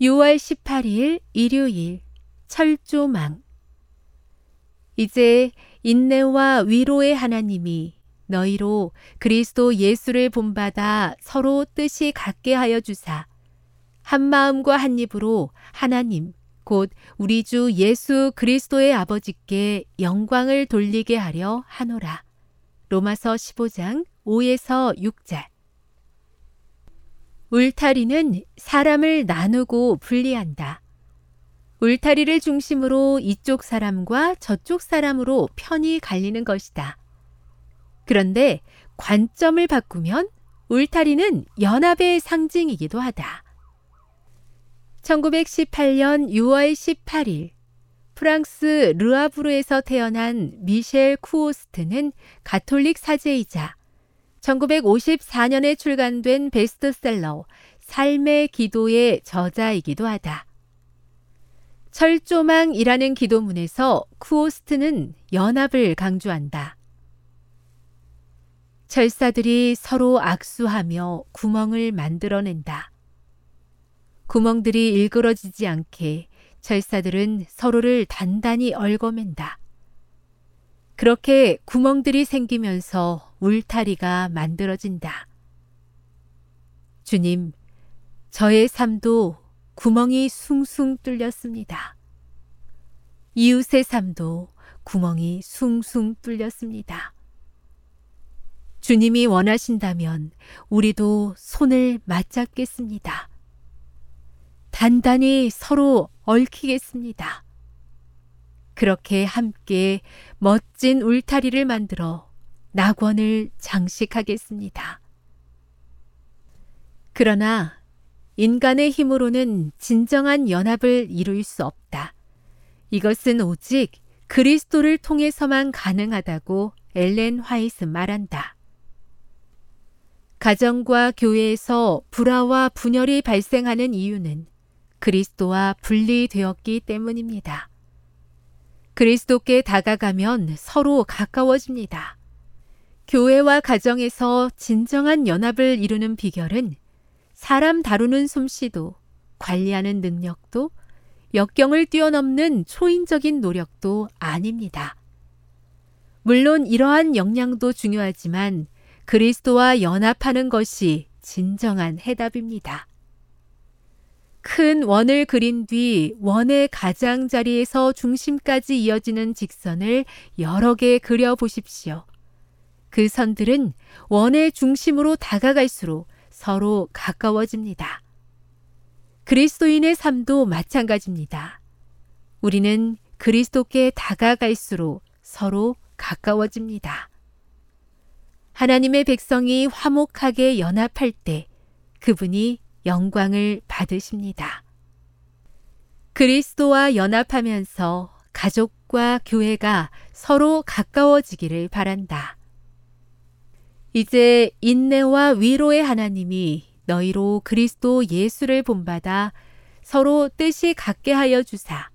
6월 18일 일요일 철조망 이제 인내와 위로의 하나님이 너희로 그리스도 예수를 본받아 서로 뜻이 같게 하여 주사 한 마음과 한 입으로 하나님 곧 우리 주 예수 그리스도의 아버지께 영광을 돌리게 하려 하노라. 로마서 15장 5에서 6절 울타리는 사람을 나누고 분리한다. 울타리를 중심으로 이쪽 사람과 저쪽 사람으로 편이 갈리는 것이다. 그런데 관점을 바꾸면 울타리는 연합의 상징이기도 하다. 1918년 6월 18일 프랑스 르아브르에서 태어난 미셸 쿠오스트는 가톨릭 사제이자 1954년에 출간된 베스트셀러 삶의 기도의 저자이기도 하다. 철조망이라는 기도문에서 쿠오스트는 연합을 강조한다. 철사들이 서로 악수하며 구멍을 만들어낸다. 구멍들이 일그러지지 않게 철사들은 서로를 단단히 얽어맨다. 그렇게 구멍들이 생기면서 울타리가 만들어진다. 주님, 저의 삶도 구멍이 숭숭 뚫렸습니다. 이웃의 삶도 구멍이 숭숭 뚫렸습니다. 주님이 원하신다면 우리도 손을 맞잡겠습니다. 단단히 서로 얽히겠습니다. 그렇게 함께 멋진 울타리를 만들어 낙원을 장식하겠습니다. 그러나 인간의 힘으로는 진정한 연합을 이룰 수 없다. 이것은 오직 그리스도를 통해서만 가능하다고 엘렌 화이트 말한다. 가정과 교회에서 불화와 분열이 발생하는 이유는 그리스도와 분리되었기 때문입니다. 그리스도께 다가가면 서로 가까워집니다. 교회와 가정에서 진정한 연합을 이루는 비결은 사람 다루는 솜씨도 관리하는 능력도 역경을 뛰어넘는 초인적인 노력도 아닙니다. 물론 이러한 역량도 중요하지만 그리스도와 연합하는 것이 진정한 해답입니다. 큰 원을 그린 뒤 원의 가장자리에서 중심까지 이어지는 직선을 여러 개 그려 보십시오. 그 선들은 원의 중심으로 다가갈수록 서로 가까워집니다. 그리스도인의 삶도 마찬가지입니다. 우리는 그리스도께 다가갈수록 서로 가까워집니다. 하나님의 백성이 화목하게 연합할 때 그분이 영광을 받으십니다. 그리스도와 연합하면서 가족과 교회가 서로 가까워지기를 바란다. 이제 인내와 위로의 하나님이 너희로 그리스도 예수를 본받아 서로 뜻이 같게 하여 주사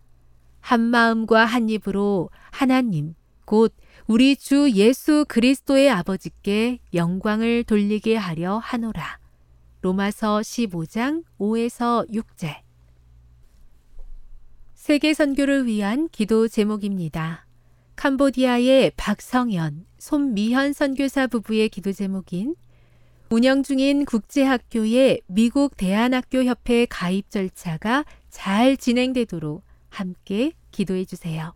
한 마음과 한 입으로 하나님 곧 우리 주 예수 그리스도의 아버지께 영광을 돌리게 하려 하노라. 로마서 15장 5에서 6절. 세계 선교를 위한 기도 제목입니다. 캄보디아의 박성현, 손미현 선교사 부부의 기도 제목인 운영 중인 국제학교의 미국 대한학교 협회 가입 절차가 잘 진행되도록 함께 기도해 주세요.